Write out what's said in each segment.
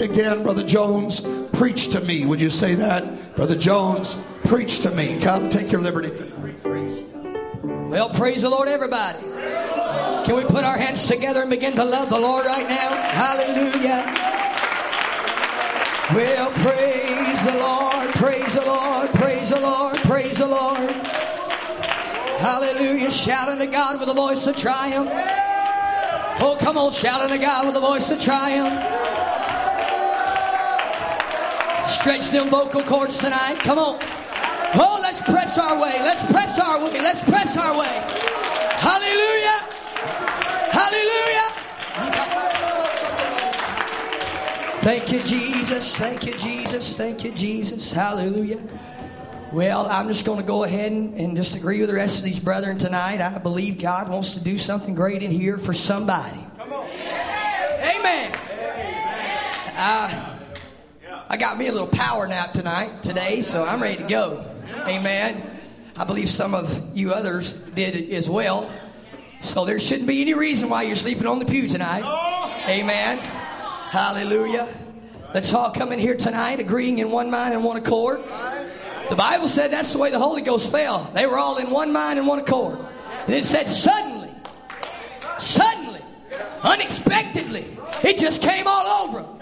Again, Brother Jones, preach to me. Would you say that? Brother Jones, preach to me. Come, take your liberty. Well, praise the Lord, everybody. Can we put our hands together and begin to love the Lord right now? Hallelujah. Well, praise the Lord, praise the Lord, praise the Lord, praise the Lord. Hallelujah. Shouting to God with a voice of triumph. Oh, come on, shouting to God with a voice of triumph. Stretch them vocal cords tonight. Come on. Oh, let's press our way. Let's press our way. Let's press our way. Hallelujah. Hallelujah. Thank you, Jesus. Thank you, Jesus. Thank you, Jesus. Hallelujah. Well, I'm just going to go ahead and, and just agree with the rest of these brethren tonight. I believe God wants to do something great in here for somebody. Come on. Amen. Uh, I got me a little power nap tonight, today, so I'm ready to go. Amen. I believe some of you others did as well. So there shouldn't be any reason why you're sleeping on the pew tonight. Amen. Hallelujah. Let's all come in here tonight agreeing in one mind and one accord. The Bible said that's the way the Holy Ghost fell. They were all in one mind and one accord. And it said suddenly, suddenly, unexpectedly, it just came all over them.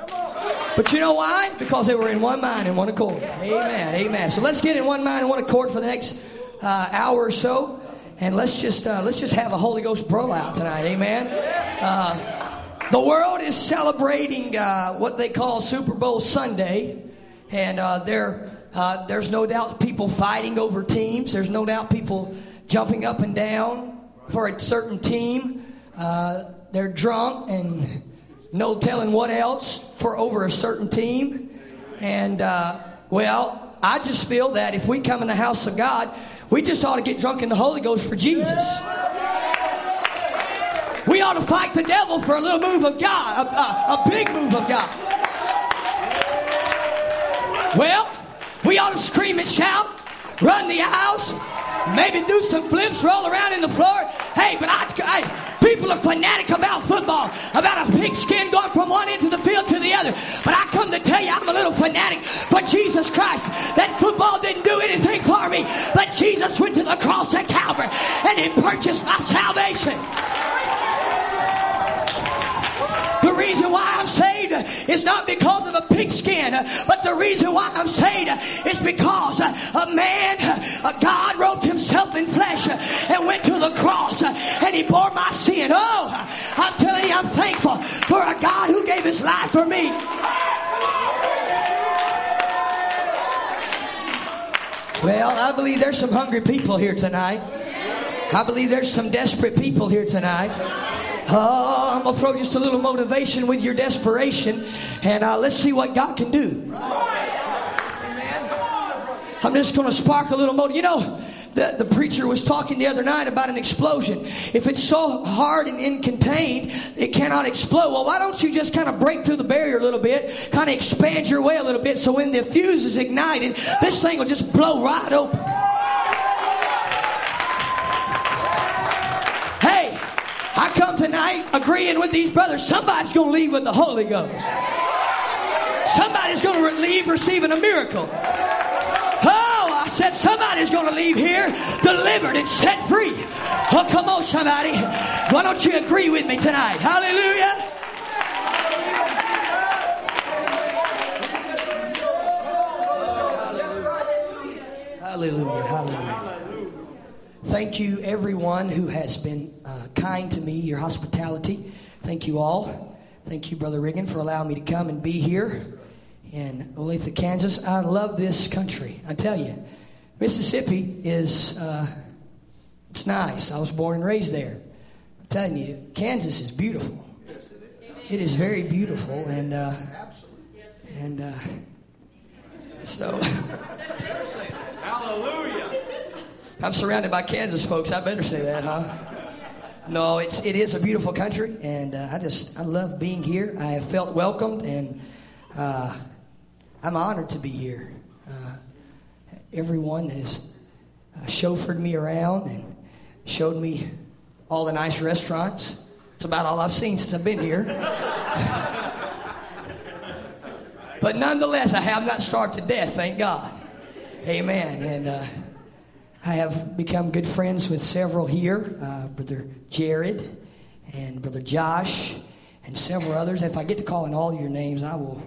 But you know why? Because they were in one mind and one accord. Amen. Amen. So let's get in one mind and one accord for the next uh, hour or so, and let's just uh, let's just have a Holy Ghost brawl out tonight. Amen. Uh, the world is celebrating uh, what they call Super Bowl Sunday, and uh, there uh, there's no doubt people fighting over teams. There's no doubt people jumping up and down for a certain team. they're drunk and no telling what else for over a certain team. And, uh, well, I just feel that if we come in the house of God, we just ought to get drunk in the Holy Ghost for Jesus. We ought to fight the devil for a little move of God, a, a, a big move of God. Well, we ought to scream and shout, run the aisles, maybe do some flips, roll around in the floor. Hey, but I, I People are fanatic about football, about a pigskin going from one end of the field to the other. But I come to tell you, I'm a little fanatic for Jesus Christ. That football didn't do anything for me, but Jesus went to the cross at Calvary and He purchased my salvation. Reason why I'm saved is not because of a pigskin, but the reason why I'm saved is because a man, a God robed himself in flesh and went to the cross and he bore my sin. Oh, I'm telling you, I'm thankful for a God who gave his life for me. Well, I believe there's some hungry people here tonight. I believe there's some desperate people here tonight. I'm going to throw just a little motivation with your desperation, and uh, let's see what God can do. I'm just going to spark a little motive. You know, the, the preacher was talking the other night about an explosion. If it's so hard and incontained, it cannot explode. Well, why don't you just kind of break through the barrier a little bit, kind of expand your way a little bit, so when the fuse is ignited, this thing will just blow right open. Tonight agreeing with these brothers. Somebody's going to leave with the Holy Ghost. Somebody's going to leave receiving a miracle. Oh, I said somebody's going to leave here delivered and set free. Oh, come on, somebody. Why don't you agree with me tonight? Hallelujah. Hallelujah. Hallelujah. Thank you, everyone who has been uh, kind to me, your hospitality. Thank you all. Thank you, Brother Riggin, for allowing me to come and be here in Olathe, Kansas. I love this country. I tell you, Mississippi is, uh, it's nice. I was born and raised there. I'm telling you, Kansas is beautiful. Yes, it is. It is very beautiful, and uh, and uh, so. Hallelujah. I'm surrounded by Kansas folks. I better say that, huh? No, it's it is a beautiful country, and uh, I just I love being here. I have felt welcomed, and uh, I'm honored to be here. Uh, everyone that has uh, chauffeured me around and showed me all the nice restaurants. It's about all I've seen since I've been here. But nonetheless, I have not starved to death, thank God. Amen. And uh, I have become good friends with several here uh, Brother Jared and Brother Josh and several others. If I get to calling all your names, I will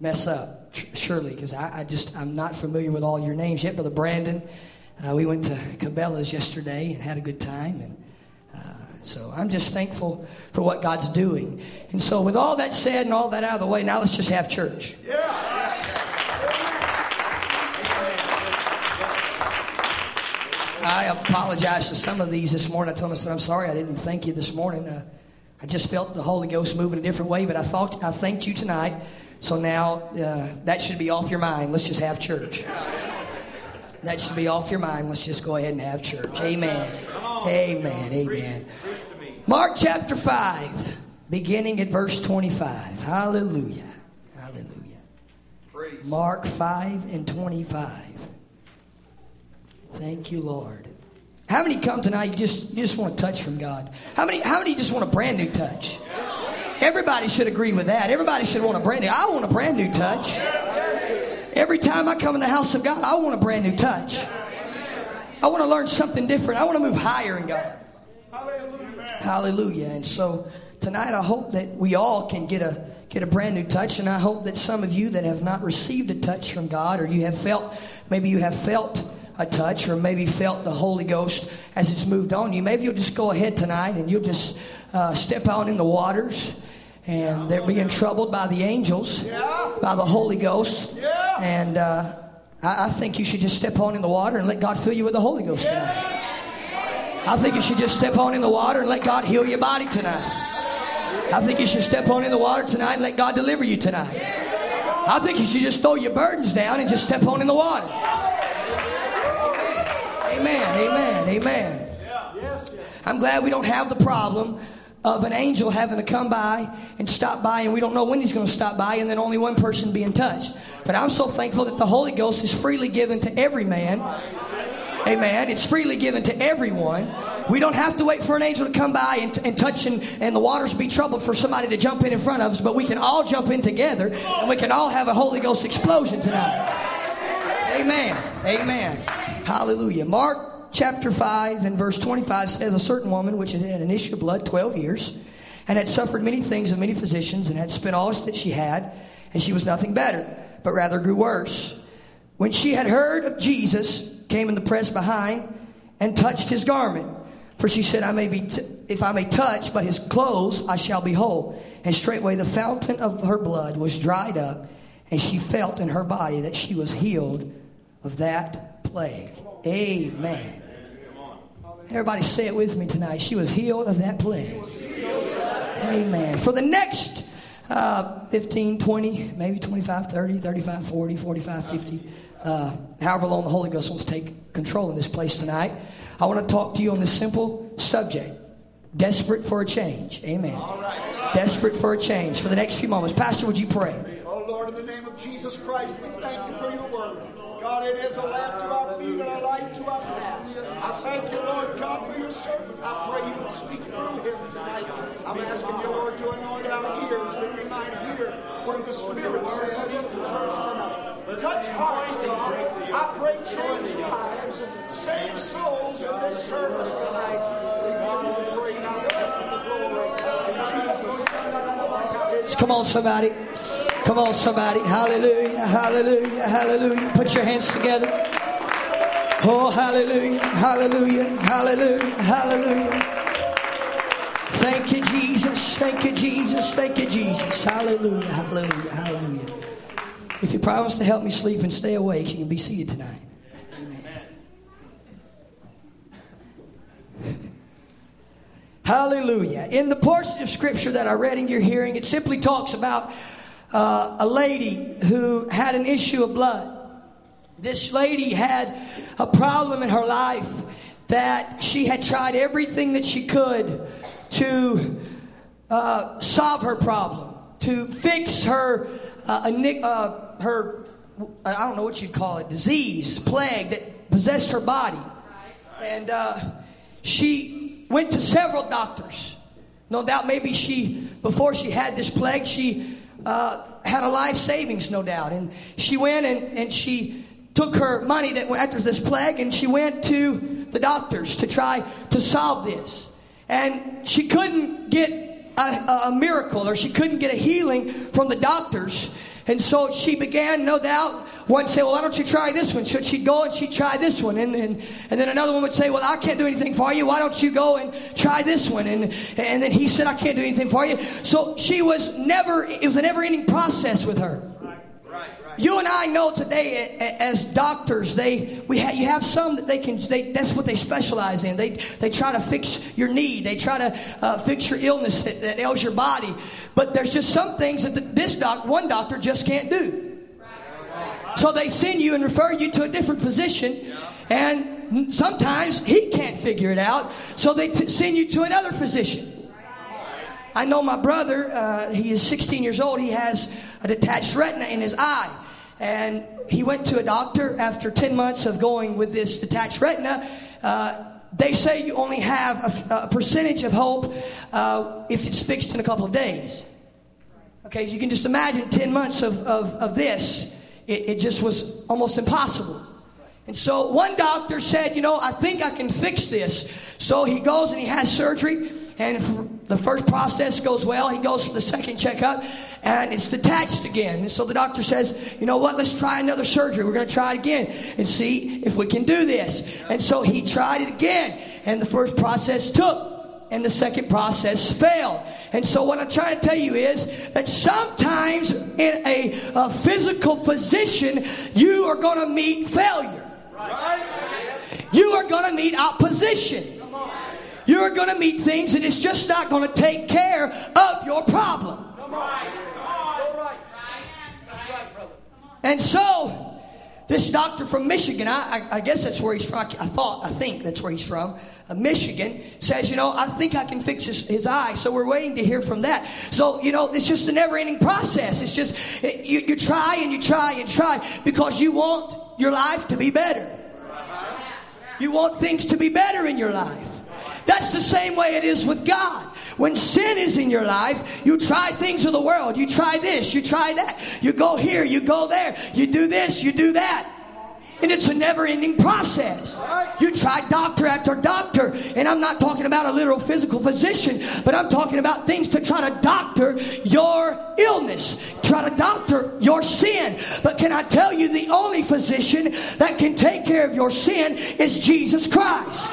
mess up, surely, because I, I, just, I'm not familiar with all your names yet. Brother Brandon, uh, we went to Cabela's yesterday and had a good time. And uh, so I'm just thankful for what God's doing. And so, with all that said and all that out of the way, now let's just have church. Yeah. I apologize to some of these this morning. I told them, I said, I'm sorry I didn't thank you this morning. Uh, I just felt the Holy Ghost moving in a different way, but I thought I thanked you tonight. So now uh, that should be off your mind. Let's just have church. That should be off your mind. Let's just go ahead and have church. Amen. Amen. Amen. Mark chapter 5, beginning at verse 25. Hallelujah. Hallelujah. Mark 5 and 25. Thank you, Lord. How many come tonight? You just you just want a touch from God. How many? How many just want a brand new touch? Everybody should agree with that. Everybody should want a brand new. I want a brand new touch. Every time I come in the house of God, I want a brand new touch. I want to learn something different. I want to move higher in God. Hallelujah. And so tonight, I hope that we all can get a get a brand new touch. And I hope that some of you that have not received a touch from God, or you have felt maybe you have felt a touch or maybe felt the Holy Ghost as it's moved on you, maybe you'll just go ahead tonight and you'll just uh, step out in the waters and they're being troubled by the angels, by the Holy Ghost. And uh, I, I, think you should just step on in the water and let God fill you with the Holy Ghost tonight. I think you should just step on in the water and let God heal your body tonight. I think you should step on in the water tonight and let God deliver you tonight. I think you should just throw your burdens down and just step on in the water. Amen, amen, amen. I'm glad we don't have the problem of an angel having to come by and stop by, and we don't know when he's going to stop by, and then only one person being touched. But I'm so thankful that the Holy Ghost is freely given to every man. Amen. It's freely given to everyone. We don't have to wait for an angel to come by and, and touch and, and the waters be troubled for somebody to jump in in front of us, but we can all jump in together and we can all have a Holy Ghost explosion tonight. Amen. Amen. Hallelujah. Mark chapter 5 and verse 25 says, A certain woman which had had an issue of blood 12 years, and had suffered many things of many physicians, and had spent all that she had, and she was nothing better, but rather grew worse. When she had heard of Jesus, came in the press behind, and touched his garment. For she said, I may be, t- if I may touch but his clothes, I shall be whole. And straightway the fountain of her blood was dried up, and she felt in her body that she was healed of that plague. Amen. Everybody say it with me tonight. She was healed of that plague. Amen. For the next uh, 15, 20, maybe 25, 30, 35, 40, 45, 50, uh, however long the Holy Ghost wants to take control in this place tonight, I want to talk to you on this simple subject desperate for a change. Amen. Desperate for a change. For the next few moments, Pastor, would you pray? Oh Lord, in the name of Jesus Christ, we thank you for your word. God, it is a lamp to our feet and a light to our path. I thank you, Lord God, for your servant. I pray you would speak through him tonight. I'm asking you, Lord, to anoint our ears that we might hear what the Spirit says to the church tonight. Touch hearts tonight. I pray change lives, save souls in this service tonight. We give you the praise and the glory. In Jesus' Come on, somebody. Come on, somebody. Hallelujah, hallelujah, hallelujah. Put your hands together. Oh, hallelujah, hallelujah, hallelujah, hallelujah. Thank you, Jesus. Thank you, Jesus. Thank you, Jesus. Hallelujah, hallelujah, hallelujah. If you promise to help me sleep and stay awake, you can be seated tonight. Hallelujah. In the portion of scripture that I read in your hearing, it simply talks about uh, a lady who had an issue of blood. This lady had a problem in her life that she had tried everything that she could to uh, solve her problem, to fix her uh, uh, her I don't know what you'd call it disease, plague that possessed her body, and uh, she went to several doctors. No doubt, maybe she before she had this plague, she uh, had a life savings, no doubt. And she went and, and she took her money that after this plague and she went to the doctors to try to solve this. And she couldn't get a, a miracle or she couldn't get a healing from the doctors. And so she began, no doubt, one say, well, why don't you try this one? Should she'd go and she'd try this one? And, and, and then another one would say, well, I can't do anything for you. Why don't you go and try this one? And, and then he said, I can't do anything for you. So she was never, it was a never ending process with her. You and I know today as doctors, they we ha, you have some that they can. They, that's what they specialize in. They they try to fix your need. They try to uh, fix your illness that, that, ails your body. But there's just some things that the, this doc, one doctor, just can't do. So they send you and refer you to a different physician, and sometimes he can't figure it out. So they t- send you to another physician. I know my brother, uh, he is 16 years old. He has a detached retina in his eye. And he went to a doctor after 10 months of going with this detached retina. Uh, they say you only have a, a percentage of hope uh, if it's fixed in a couple of days. Okay, you can just imagine 10 months of, of, of this it, it just was almost impossible. And so one doctor said, You know, I think I can fix this. So he goes and he has surgery. And the first process goes well. He goes for the second checkup and it's detached again. And so the doctor says, You know what? Let's try another surgery. We're going to try it again and see if we can do this. And so he tried it again. And the first process took and the second process failed. And so, what I'm trying to tell you is that sometimes in a, a physical physician, you are going to meet failure. You are going to meet opposition. You are going to meet things that it's just not going to take care of your problem. And so, this doctor from Michigan, I, I, I, guess that's where he's from. I thought, I think that's where he's from. Uh, Michigan says, you know, I think I can fix his, his eye. So we're waiting to hear from that. So, you know, it's just a never ending process. It's just, it, you, you try and you try and try because you want your life to be better. You want things to be better in your life. That's the same way it is with God. When sin is in your life, you try things of the world. You try this, you try that. You go here, you go there. You do this, you do that. And it's a never ending process. You try doctor after doctor, and I'm not talking about a literal physical physician, but I'm talking about things to try to doctor your illness, try to doctor your sin. But can I tell you, the only physician that can take care of your sin is Jesus Christ.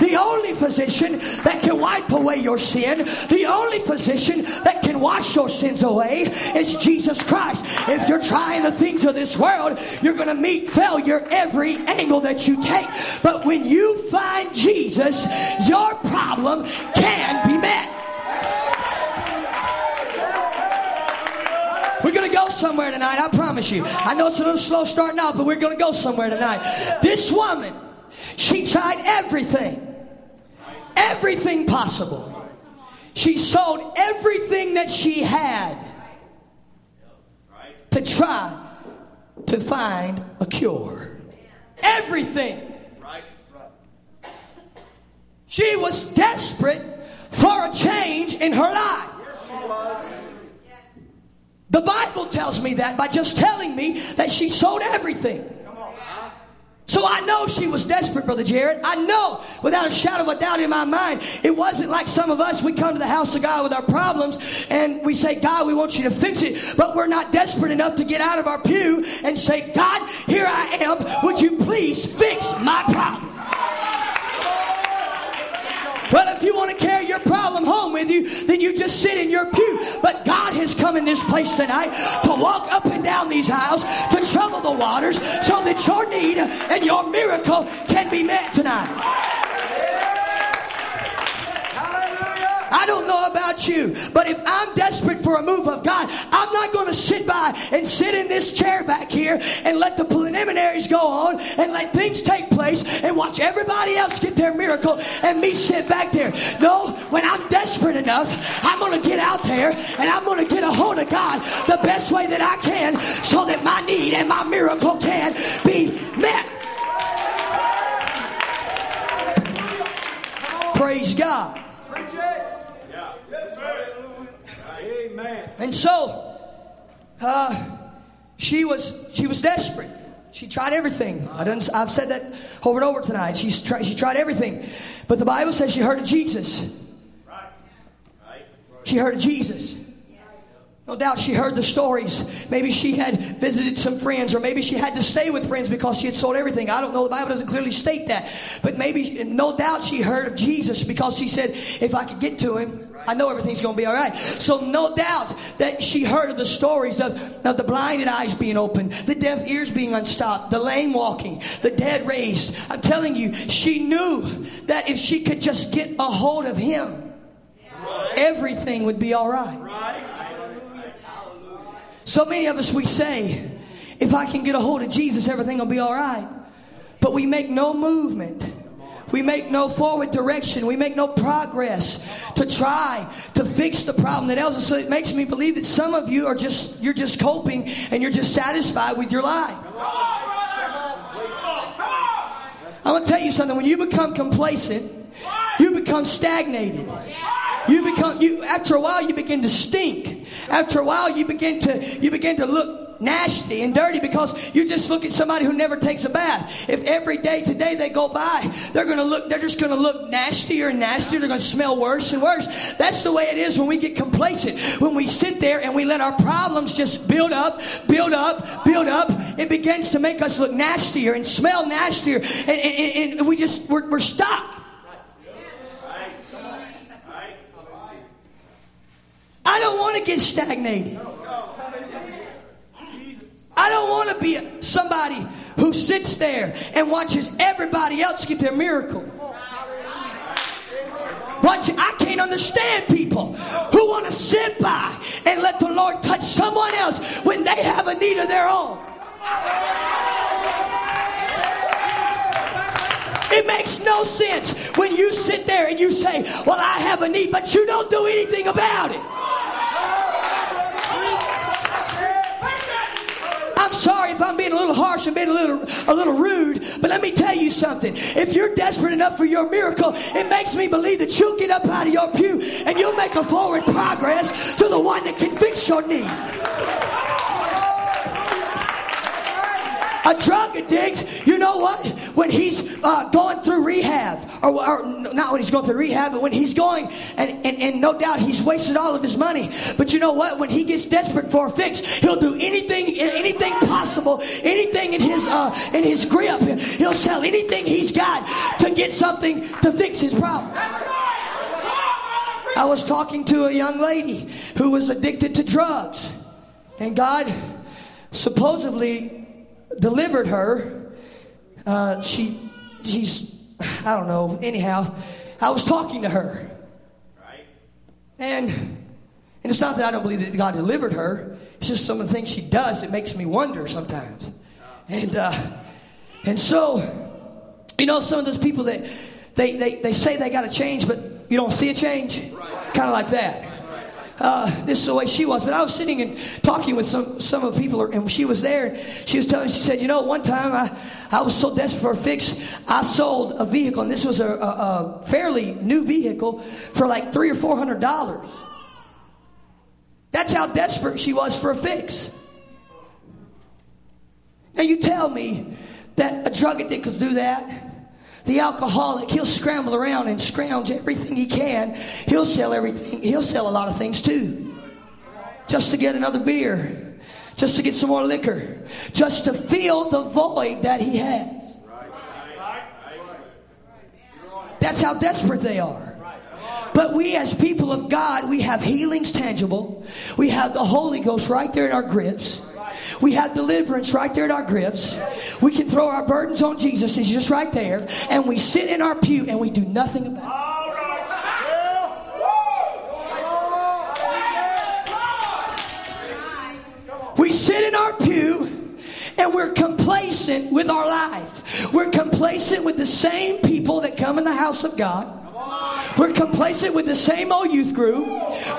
The only physician that can wipe away your sin, the only physician that can wash your sins away is Jesus Christ. If you're trying the things of this world, you're going to meet failure every angle that you take. But when you find Jesus, your problem can be met. We're going to go somewhere tonight, I promise you. I know it's a little slow starting out, but we're going to go somewhere tonight. This woman, she tried everything everything possible. She sold everything that she had to try to find a cure. Everything. She was desperate for a change in her life. The Bible tells me that by just telling me that she sold everything. So I know she was desperate, Brother Jared. I know without a shadow of a doubt in my mind. It wasn't like some of us, we come to the house of God with our problems and we say, God, we want you to fix it. But we're not desperate enough to get out of our pew and say, God, here I am. Would you please fix my problem? Well, if you want to carry your problem home with you, then you just sit in your pew. But God has come in this place tonight to walk up and down these aisles, to trouble the waters, so that your need and your miracle can be met tonight. I don't know about you, but if I'm desperate for a move of God, I'm not going to sit by and sit in this chair back here and let the preliminaries go on and let things take place and watch everybody else get their miracle and me sit back there. No, when I'm desperate enough, I'm going to get out there and I'm going to get a hold of God the best way that I can so that my need and my miracle can be met. Praise God. Amen. And so, uh, she was she was desperate. She tried everything. I done, I've said that over and over tonight. She's tried, she tried everything. But the Bible says she heard of Jesus. She heard of Jesus. No doubt she heard the stories. Maybe she had visited some friends, or maybe she had to stay with friends because she had sold everything. I don't know. The Bible doesn't clearly state that. But maybe, no doubt, she heard of Jesus because she said, if I could get to him, I know everything's going to be all right. So, no doubt that she heard of the stories of, of the blinded eyes being opened, the deaf ears being unstopped, the lame walking, the dead raised. I'm telling you, she knew that if she could just get a hold of him, everything would be all right. So many of us, we say, if I can get a hold of Jesus, everything will be all right. But we make no movement. We make no forward direction. We make no progress to try to fix the problem that us. So it makes me believe that some of you are just, you're just coping and you're just satisfied with your life. I'm going to tell you something. When you become complacent, you become stagnated. You become you after a while you begin to stink. After a while you begin to you begin to look nasty and dirty because you just look at somebody who never takes a bath. If every day today they go by, they're going to look, they're just going to look nastier and nastier. They're going to smell worse and worse. That's the way it is when we get complacent. When we sit there and we let our problems just build up, build up, build up, it begins to make us look nastier and smell nastier. And, and, and we just, we're, we're stuck. I don't want to get stagnated. I don't want to be somebody who sits there and watches everybody else get their miracle. Watch, I can't understand people who want to sit by and let the Lord touch someone else when they have a need of their own. It makes no sense when you sit there and you say, Well, I have a need, but you don't do anything about it. I'm sorry if I'm being a little harsh and being a little a little rude, but let me tell you something. If you're desperate enough for your miracle, it makes me believe that you'll get up out of your pew and you'll make a forward progress to the one that can fix your need. A drug addict, you know what? When he's uh, going through rehab, or, or, not when he's going through rehab, but when he's going, and, and, and no doubt he's wasted all of his money. But you know what? When he gets desperate for a fix, he'll do anything, anything possible, anything in his uh, in his grip. He'll sell anything he's got to get something to fix his problem. I was talking to a young lady who was addicted to drugs, and God supposedly delivered her. Uh, she, she's, I don't know. Anyhow, I was talking to her, Right. and and it's not that I don't believe that God delivered her. It's just some of the things she does that makes me wonder sometimes. And uh, and so, you know, some of those people that they they, they say they got to change, but you don't see a change, kind of like that. Uh, this is the way she was. But I was sitting and talking with some some of the people, and she was there. She was telling me, she said, you know, one time I, I was so desperate for a fix, I sold a vehicle, and this was a, a, a fairly new vehicle for like three or four hundred dollars. That's how desperate she was for a fix. Now you tell me that a drug addict could do that. The alcoholic, he'll scramble around and scrounge everything he can. He'll sell everything. He'll sell a lot of things too. Just to get another beer. Just to get some more liquor. Just to fill the void that he has. That's how desperate they are. But we, as people of God, we have healings tangible. We have the Holy Ghost right there in our grips. We have deliverance right there in our grips. We can throw our burdens on Jesus. He's just right there. And we sit in our pew and we do nothing about it. We sit in our pew and we're complacent with our life. We're complacent with the same people that come in the house of God. We're complacent with the same old youth group.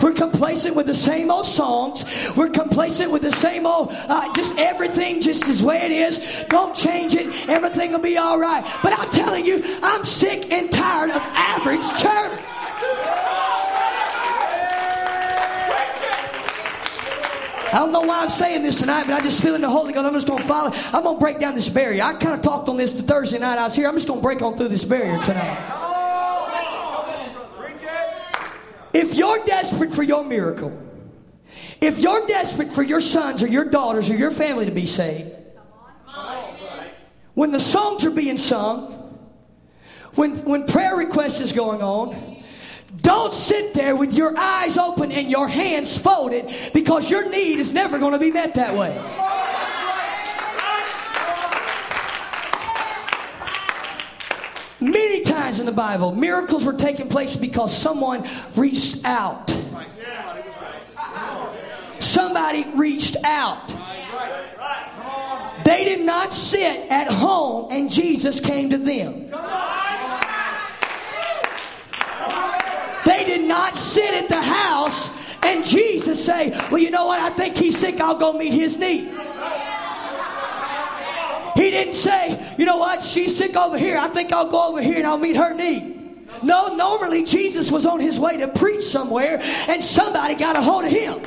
We're complacent with the same old songs. We're complacent with the same old, uh, just everything just as way it is. Don't change it. Everything will be all right. But I'm telling you, I'm sick and tired of average church. I don't know why I'm saying this tonight, but I just feel in the Holy Ghost. I'm just going to follow. I'm going to break down this barrier. I kind of talked on this the Thursday night I was here. I'm just going to break on through this barrier tonight. If you're desperate for your miracle, if you're desperate for your sons or your daughters or your family to be saved, when the songs are being sung, when, when prayer request is going on, don't sit there with your eyes open and your hands folded because your need is never going to be met that way. Many times in the Bible, miracles were taking place because someone reached out. Somebody reached out. They did not sit at home and Jesus came to them. They did not sit at the house and Jesus say, Well, you know what? I think he's sick. I'll go meet his need. He didn't say, You know what? She's sick over here. I think I'll go over here and I'll meet her need. No, normally Jesus was on his way to preach somewhere and somebody got a hold of him.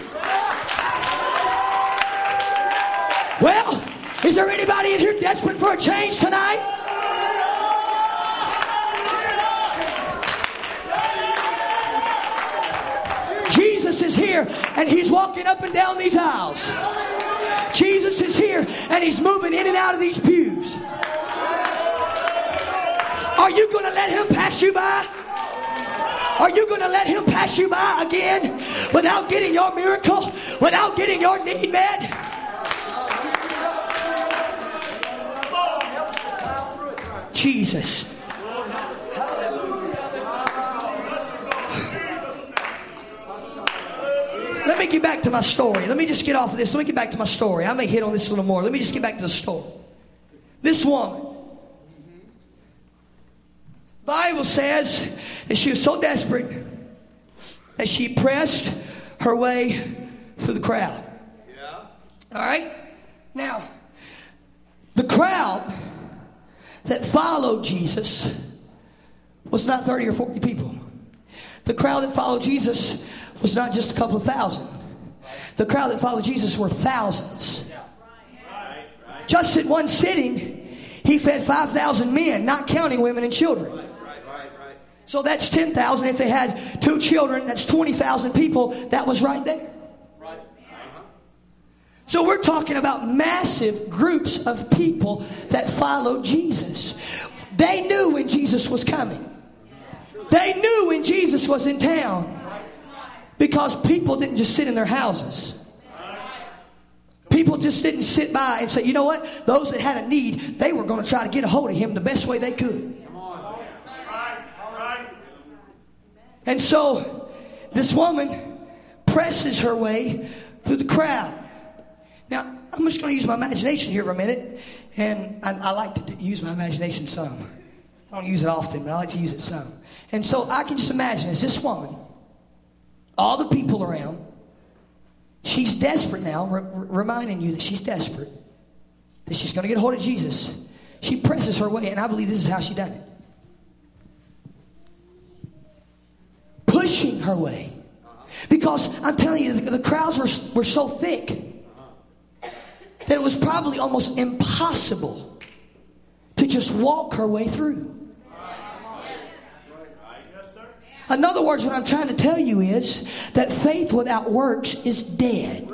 Well, is there anybody in here desperate for a change tonight? Jesus is here and he's walking up and down these aisles. Jesus is here and he's moving in and out of these pews. Are you going to let him pass you by? Are you going to let him pass you by again without getting your miracle, without getting your need met? Jesus. Me get back to my story. Let me just get off of this. Let me get back to my story. I may hit on this a little more. Let me just get back to the story. This woman, Bible says that she was so desperate that she pressed her way through the crowd. Yeah. All right? Now, the crowd that followed Jesus was not 30 or 40 people. The crowd that followed Jesus was not just a couple of thousand. The crowd that followed Jesus were thousands. Just in one sitting, he fed 5,000 men, not counting women and children. So that's 10,000. If they had two children, that's 20,000 people. That was right there. So we're talking about massive groups of people that followed Jesus. They knew when Jesus was coming. They knew when Jesus was in town. Because people didn't just sit in their houses. People just didn't sit by and say, you know what? Those that had a need, they were going to try to get a hold of him the best way they could. And so this woman presses her way through the crowd. Now, I'm just going to use my imagination here for a minute. And I, I like to use my imagination some. I don't use it often, but I like to use it some. And so I can just imagine as this woman, all the people around, she's desperate now, re- reminding you that she's desperate, that she's going to get a hold of Jesus. She presses her way, and I believe this is how she done it. Pushing her way. Because I'm telling you, the, the crowds were, were so thick that it was probably almost impossible to just walk her way through. In other words, what I'm trying to tell you is that faith without works is dead.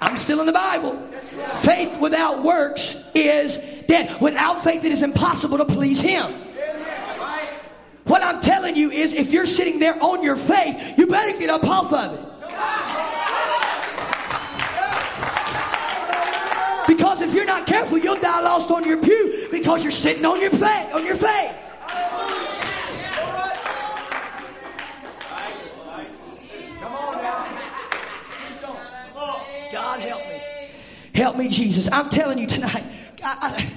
I'm still in the Bible. Faith without works is dead. Without faith, it is impossible to please Him. What I'm telling you is if you're sitting there on your faith, you better get up off of it. Because if you're not careful, you'll die lost on your pew because you're sitting on your faith, on your faith. God help me. Help me, Jesus. I'm telling you tonight. I, I,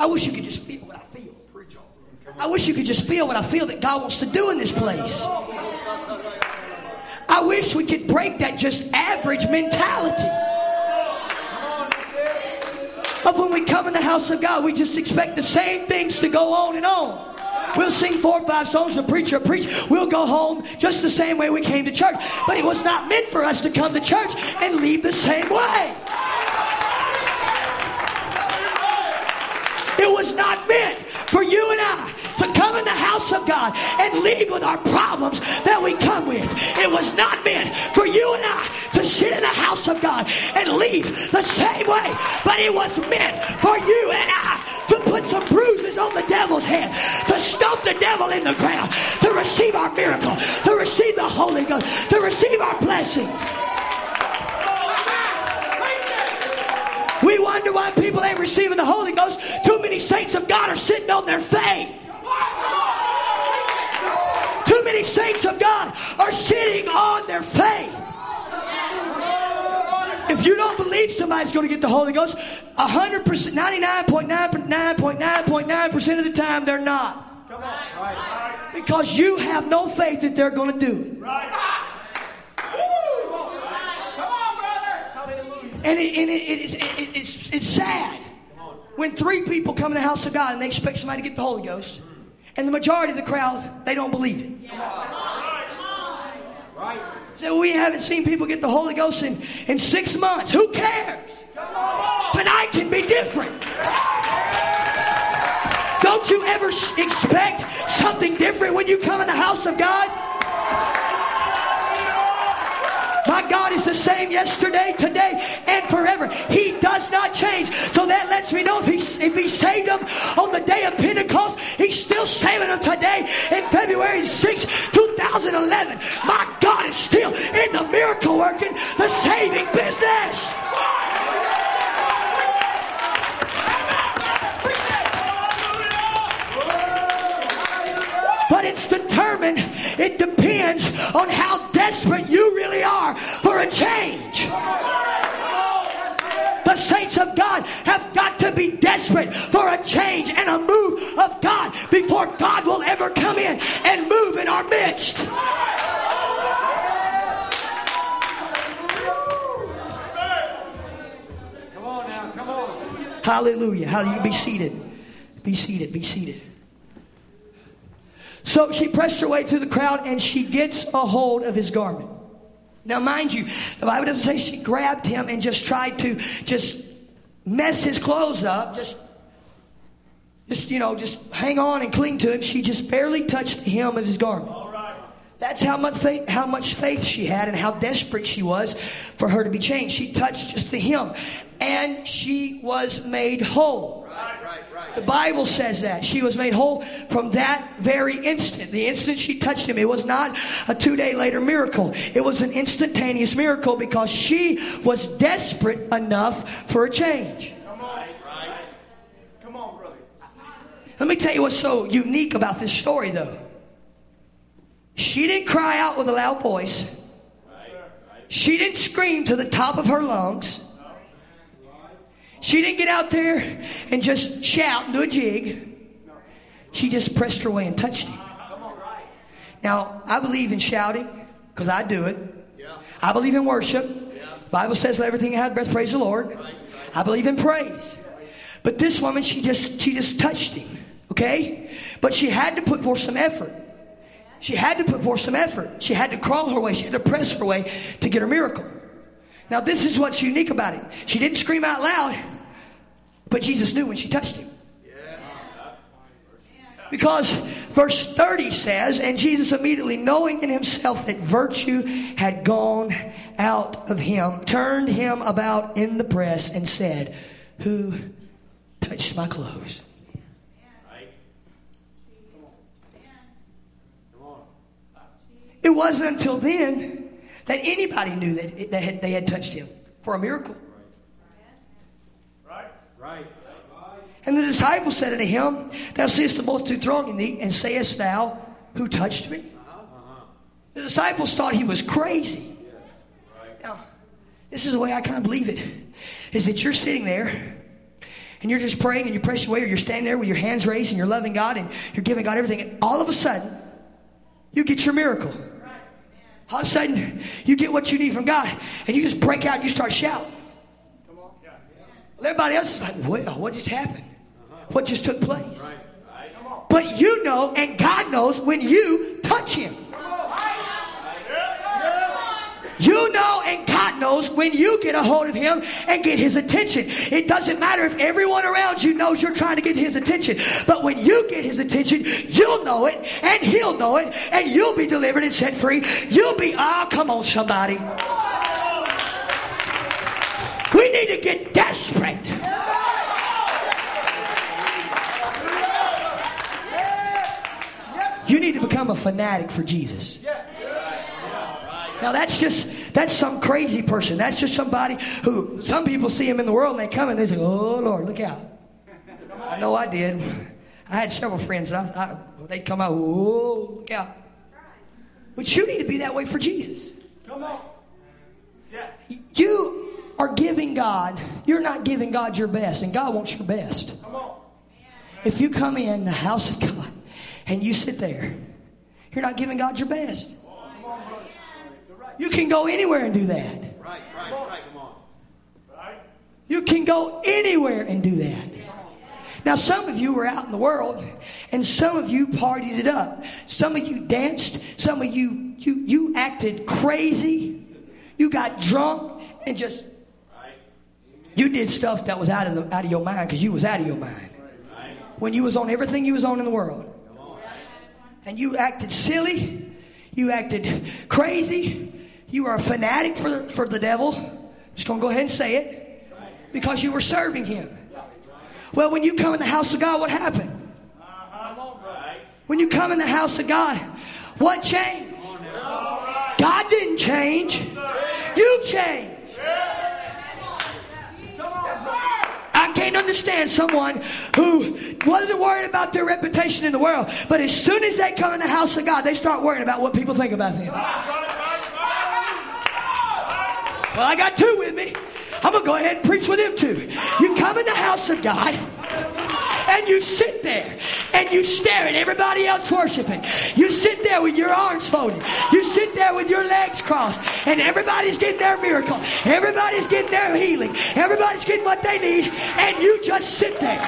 I wish you could just feel what I feel. I wish you could just feel what I feel that God wants to do in this place. I wish we could break that just average mentality of when we come in the house of God, we just expect the same things to go on and on. We'll sing four or five songs, the preacher will preach. We'll go home just the same way we came to church. But it was not meant for us to come to church and leave the same way. It was not meant for you and to come in the house of God and leave with our problems that we come with. It was not meant for you and I to sit in the house of God and leave the same way, but it was meant for you and I to put some bruises on the devil's head, to stomp the devil in the ground, to receive our miracle, to receive the Holy Ghost, to receive our blessings. We wonder why people ain't receiving the Holy Ghost. Too many saints of God are sitting on their faith. Many saints of God are sitting on their faith. If you don't believe somebody's going to get the Holy Ghost, 100%, 99.9.9.9% of the time they're not. Come on. Because you have no faith that they're going to do it. And, it, and it, is, it, it's, it's sad when three people come in the house of God and they expect somebody to get the Holy Ghost, and the majority of the crowd, they don't believe it. So we haven't seen people get the Holy Ghost in, in six months. Who cares? Tonight can be different. Don't you ever expect something different when you come in the house of God? My God is the same yesterday, today, and forever. He does not change. So that lets me know if he, if he saved them on the day of Pentecost, he's still saving them today in February 6, 2011. My God is still in the miracle working, the saving business. It depends on how desperate you really are for a change. The saints of God have got to be desperate for a change and a move of God before God will ever come in and move in our midst. Come on now, come on. Hallelujah. Hallelujah. Be seated. Be seated. Be seated. So she pressed her way through the crowd and she gets a hold of his garment. Now, mind you, the Bible doesn't say she grabbed him and just tried to just mess his clothes up, just, just you know, just hang on and cling to him. She just barely touched the hem of his garment. That's how much faith, how much faith she had and how desperate she was for her to be changed. She touched just the hem, and she was made whole. The Bible says that she was made whole from that very instant. The instant she touched him, it was not a two day later miracle. It was an instantaneous miracle because she was desperate enough for a change. Come on. Come on, brother. Let me tell you what's so unique about this story, though. She didn't cry out with a loud voice. She didn't scream to the top of her lungs. She didn't get out there and just shout and do a jig. She just pressed her way and touched him. Now, I believe in shouting because I do it. I believe in worship. Bible says, "Let everything that hath breath praise the Lord." I believe in praise. But this woman, she just she just touched him. Okay, but she had to put forth some effort. She had to put forth some effort. She had to crawl her way. She had to press her way to get her miracle. Now, this is what's unique about it. She didn't scream out loud, but Jesus knew when she touched him. Because verse 30 says, And Jesus immediately knowing in himself that virtue had gone out of him, turned him about in the press and said, Who touched my clothes? It wasn't until then that anybody knew that, that had, they had touched him for a miracle. Right. right. And the disciples said unto him, Thou seest the multitude thronging thee, and sayest thou, Who touched me? Uh-huh. The disciples thought he was crazy. Now, this is the way I kind of believe it is that you're sitting there and you're just praying and you're pressing away, or you're standing there with your hands raised and you're loving God and you're giving God everything, and all of a sudden, you get your miracle. All of a sudden, you get what you need from God, and you just break out and you start shouting. come on Well, everybody else is like, well, what just happened? What just took place? But you know, and God knows when you touch him. You know, and God knows when you get a hold of him and get his attention. It doesn't matter if everyone around you knows you're trying to get his attention. But when you get his attention, you'll know it, and he'll know it, and you'll be delivered and set free. You'll be, ah, oh, come on, somebody. We need to get desperate. You need to become a fanatic for Jesus. Now that's just that's some crazy person. That's just somebody who some people see him in the world and they come and they say, "Oh Lord, look out!" I know I did. I had several friends I, I they'd come out, "Oh, look out!" But you need to be that way for Jesus. Come on. Yes. You are giving God. You're not giving God your best, and God wants your best. Come on. If you come in the house of God and you sit there, you're not giving God your best. You can go anywhere and do that. Right, right, right. Come on. Right. You can go anywhere and do that. Now, some of you were out in the world, and some of you partied it up. Some of you danced. Some of you you you acted crazy. You got drunk and just you did stuff that was out of the, out of your mind because you was out of your mind when you was on everything you was on in the world, and you acted silly. You acted crazy. You are a fanatic for the, for the devil. Just gonna go ahead and say it because you were serving him. Well, when you come in the house of God, what happened? When you come in the house of God, what changed? God didn't change. You changed. I can't understand someone who wasn't worried about their reputation in the world, but as soon as they come in the house of God, they start worrying about what people think about them. Well, I got two with me. I'm going to go ahead and preach with them too. You come in the house of God and you sit there and you stare at everybody else worshiping. You sit there with your arms folded. You sit there with your legs crossed, and everybody's getting their miracle. Everybody's getting their healing. Everybody's getting what they need, and you just sit there.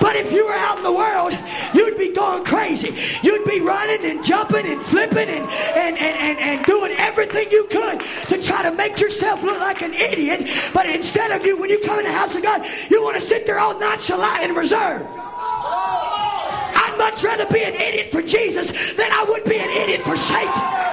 But if you were out in the world, you'd be going crazy. You'd be running and jumping and flipping and, and, and, and, and doing everything you could to try to make yourself look like an idiot. But instead of you, when you come in the house of God, you want to sit there all nonchalant and reserved. I'd much rather be an idiot for Jesus than I would be an idiot for Satan.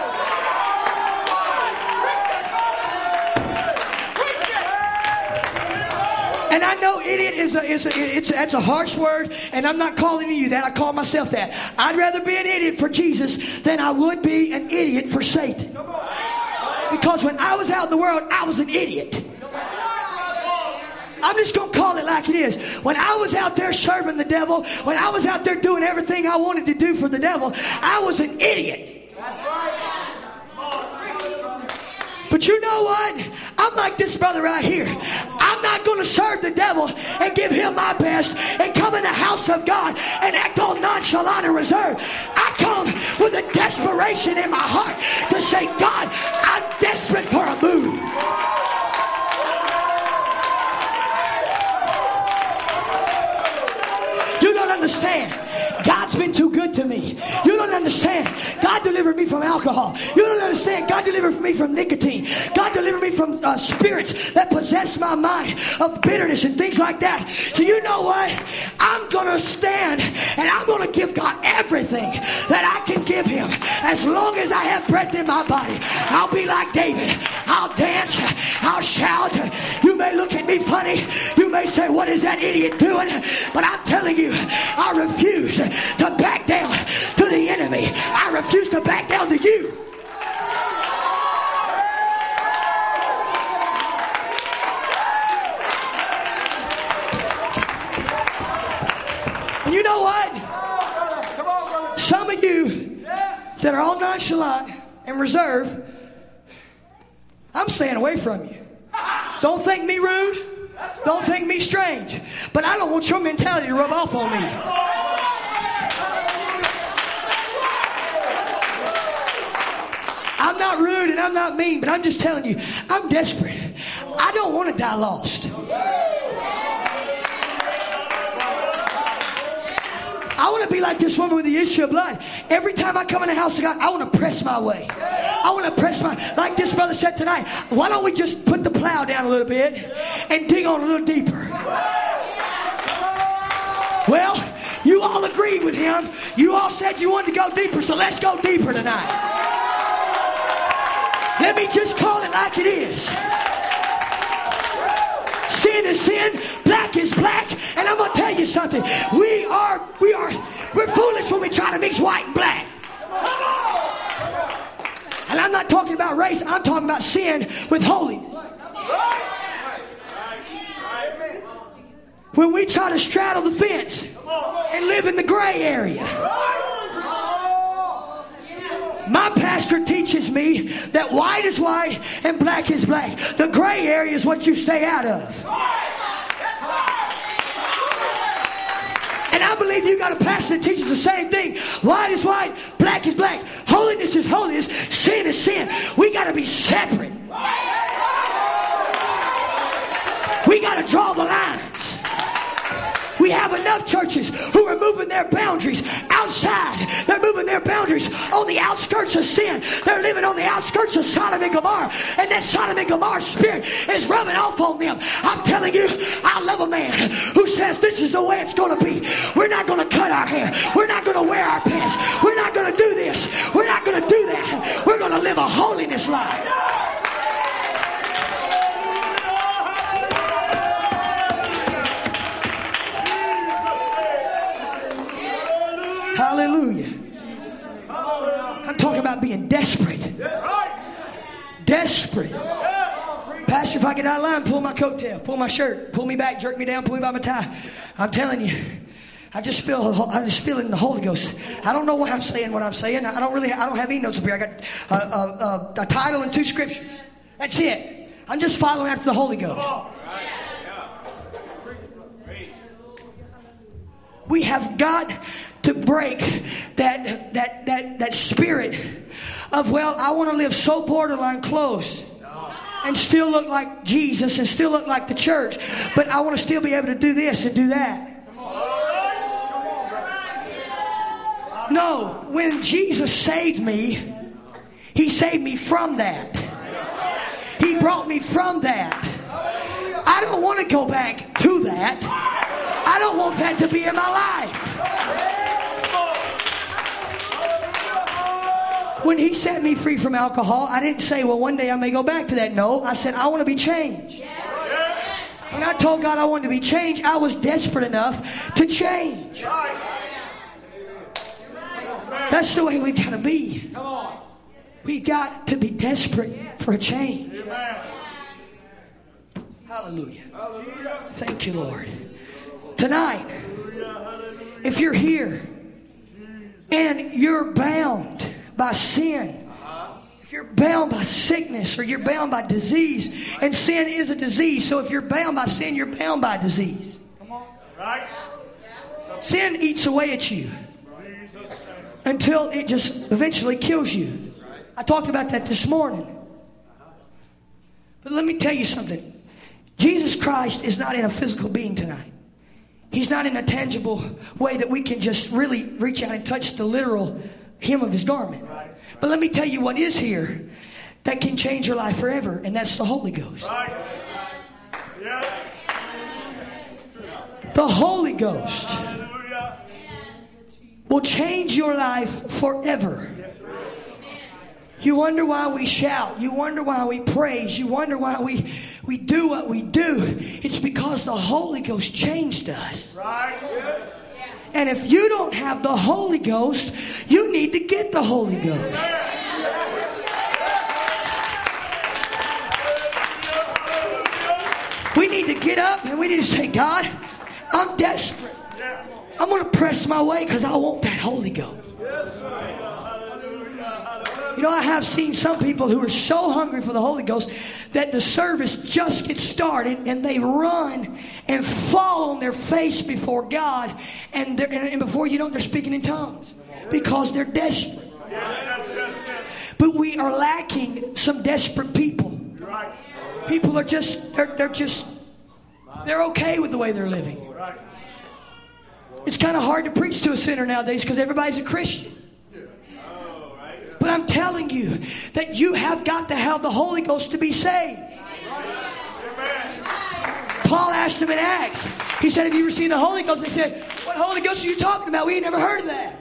And I know idiot is a, is a, it's, that's a harsh word, and I'm not calling you that. I call myself that. I'd rather be an idiot for Jesus than I would be an idiot for Satan. Because when I was out in the world, I was an idiot. I'm just going to call it like it is. When I was out there serving the devil, when I was out there doing everything I wanted to do for the devil, I was an idiot. But you know what? I'm like this brother right here. I'm not going to serve the devil and give him my best and come in the house of God and act all nonchalant and reserved. I come with a desperation in my heart delivered me from alcohol. You don't understand. God delivered me from nicotine. God delivered me from uh, spirits that possess my mind of bitterness and things like that. So you know what? I'm going to stand and I'm going to give God everything that I can give him. As long as I have breath in my body, I'll be like David. I'll dance. I'll shout. You may look at me funny. You may say, what is that idiot doing? But I'm telling you, I refuse to back down to the enemy. I refuse to back down to you. And you know what? Some of you that are all nonchalant and reserved, I'm staying away from you. Don't think me rude. Don't think me strange. But I don't want your mentality to rub off on me. I'm not rude and I'm not mean, but I'm just telling you, I'm desperate. I don't want to die lost. I want to be like this woman with the issue of blood. Every time I come in the house of God, I want to press my way. I want to press my, like this brother said tonight, why don't we just put the plow down a little bit and dig on a little deeper? Well, you all agreed with him. You all said you wanted to go deeper, so let's go deeper tonight. Let me just call it like it is. Sin is sin, black is black, and I'm gonna tell you something. We are, we are, we're foolish when we try to mix white and black. I'm not talking about race, I'm talking about sin with holiness. When we try to straddle the fence and live in the gray area. My pastor teaches me that white is white and black is black. The gray area is what you stay out of. And I believe you got a pastor that teaches the same thing. White is white, black is black. Holiness is holiness, sin is sin. We got to be separate. We got to draw the lines. We have enough churches who are moving their boundaries outside. They're moving their boundaries on the outskirts of sin. They're living on the outskirts of Sodom and Gomorrah. And that Sodom and Gomorrah spirit is rubbing off on them. I'm telling you, I love a man who says this is the way it's going to be. We're not going to cut our hair. We're not going to wear our pants. We're not going to do this. We're not going to do that. We're going to live a holiness life. Being desperate. Desperate. Pastor, if I get out of line, pull my coat tail, pull my shirt, pull me back, jerk me down, pull me by my tie. I'm telling you, I just feel I just feel it in the Holy Ghost. I don't know why I'm saying what I'm saying. I don't really I don't have any notes up here. I got a, a, a, a title and two scriptures. That's it. I'm just following after the Holy Ghost. We have got to break that, that, that, that spirit of, well, I want to live so borderline close and still look like Jesus and still look like the church, but I want to still be able to do this and do that. No, when Jesus saved me, He saved me from that. He brought me from that. I don't want to go back to that. I don't want that to be in my life. When he set me free from alcohol, I didn't say, well, one day I may go back to that. No, I said, I want to be changed. When I told God I wanted to be changed, I was desperate enough to change. That's the way we got to be. We got to be desperate for a change. Hallelujah. Thank you, Lord. Tonight, if you're here and you're bound by sin, if you're bound by sickness or you're bound by disease, and sin is a disease, so if you're bound by sin, you're bound by disease. Right? Sin eats away at you until it just eventually kills you. I talked about that this morning. But let me tell you something Jesus Christ is not in a physical being tonight. He's not in a tangible way that we can just really reach out and touch the literal hem of his garment. But let me tell you what is here that can change your life forever, and that's the Holy Ghost. The Holy Ghost will change your life forever. You wonder why we shout. You wonder why we praise. You wonder why we, we do what we do. It's because the Holy Ghost changed us. Right? Yes. And if you don't have the Holy Ghost, you need to get the Holy Ghost. We need to get up and we need to say, God, I'm desperate. I'm going to press my way because I want that Holy Ghost. You know, I have seen some people who are so hungry for the Holy Ghost that the service just gets started and they run and fall on their face before God, and, and before you know, they're speaking in tongues because they're desperate. But we are lacking some desperate people. People are just, they're, they're just, they're okay with the way they're living. It's kind of hard to preach to a sinner nowadays because everybody's a Christian. But I'm telling you that you have got to have the Holy Ghost to be saved. Paul asked them in Acts. He said, Have you received the Holy Ghost? They said, What Holy Ghost are you talking about? We ain't never heard of that.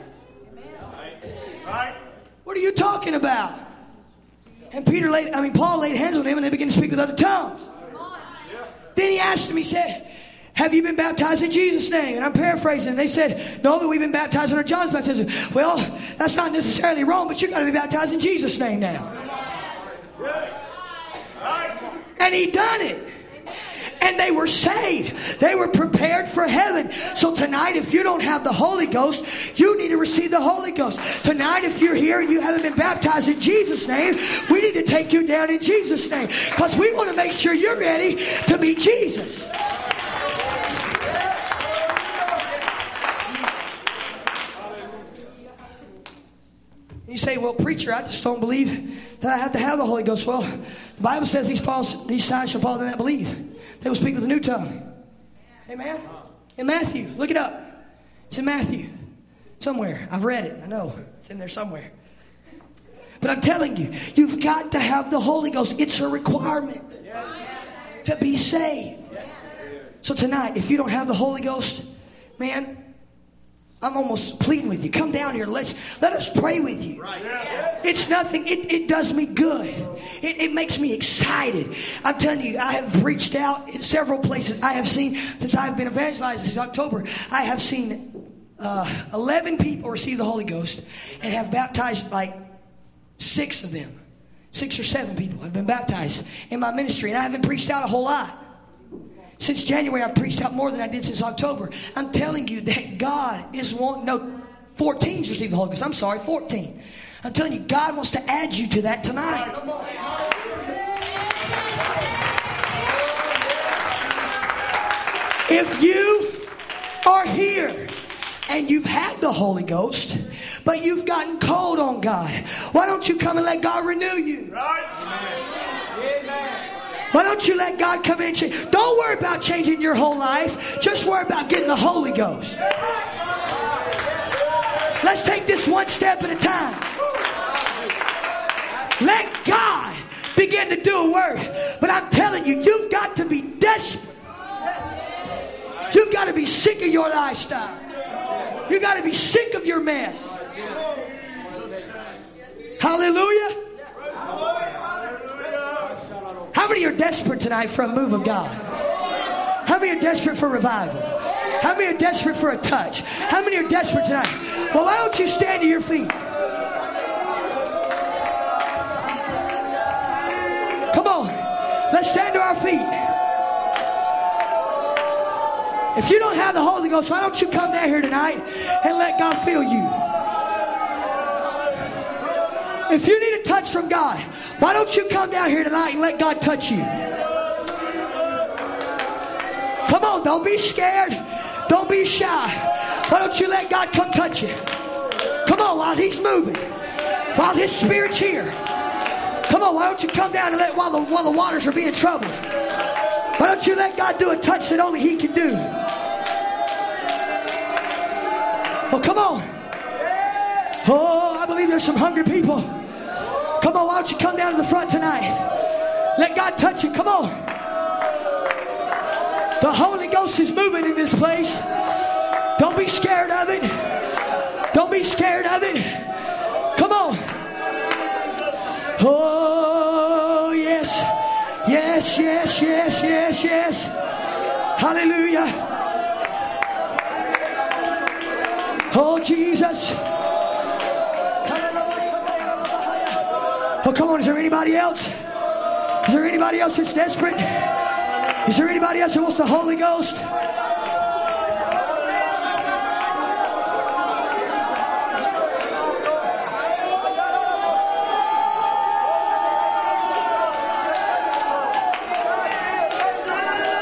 What are you talking about? And Peter laid, I mean, Paul laid hands on him and they began to speak with other tongues. Then he asked him, he said, have you been baptized in Jesus' name? And I'm paraphrasing. They said, No, but we've been baptized under John's baptism. Well, that's not necessarily wrong, but you've got to be baptized in Jesus' name now. And he done it. And they were saved. They were prepared for heaven. So tonight, if you don't have the Holy Ghost, you need to receive the Holy Ghost. Tonight, if you're here and you haven't been baptized in Jesus' name, we need to take you down in Jesus' name. Because we want to make sure you're ready to be Jesus. You say, well, preacher, I just don't believe that I have to have the Holy Ghost. Well, the Bible says these, false, these signs shall follow them that believe. They will speak with a new tongue. Amen? In Matthew, look it up. It's in Matthew. Somewhere. I've read it. I know. It's in there somewhere. But I'm telling you, you've got to have the Holy Ghost. It's a requirement to be saved. So tonight, if you don't have the Holy Ghost, man, I'm almost pleading with you. Come down here. Let's let us pray with you. It's nothing. It, it does me good. It, it makes me excited. I'm telling you, I have reached out in several places. I have seen since I've been evangelized since October. I have seen uh, 11 people receive the Holy Ghost and have baptized like six of them. Six or seven people have been baptized in my ministry, and I haven't preached out a whole lot. Since January, I've preached out more than I did since October. I'm telling you that God is wanting, no, 14's received the Holy Ghost. I'm sorry, 14. I'm telling you, God wants to add you to that tonight. If you are here and you've had the Holy Ghost, but you've gotten cold on God, why don't you come and let God renew you? Why don't you let God come in change? Don't worry about changing your whole life. Just worry about getting the Holy Ghost. Let's take this one step at a time. Let God begin to do a work. But I'm telling you, you've got to be desperate. You've got to be sick of your lifestyle. You've got to be sick of your mess. Hallelujah. How many are desperate tonight for a move of God? How many are desperate for revival? How many are desperate for a touch? How many are desperate tonight? Well, why don't you stand to your feet? Come on. Let's stand to our feet. If you don't have the Holy Ghost, why don't you come down here tonight and let God fill you? If you need a touch from God, why don't you come down here tonight and let God touch you? Come on, don't be scared. Don't be shy. Why don't you let God come touch you? Come on, while He's moving, while His Spirit's here. Come on, why don't you come down and let while the while the waters are being troubled? Why don't you let God do a touch that only He can do? Oh, come on. Oh, I believe there's some hungry people. Come on, why don't you come down to the front tonight? Let God touch you. Come on. The Holy Ghost is moving in this place. Don't be scared of it. Don't be scared of it. Come on. Oh, yes. Yes, yes, yes, yes, yes. Hallelujah. Oh, Jesus. Oh, come on. Is there anybody else? Is there anybody else that's desperate? Is there anybody else that wants the Holy Ghost?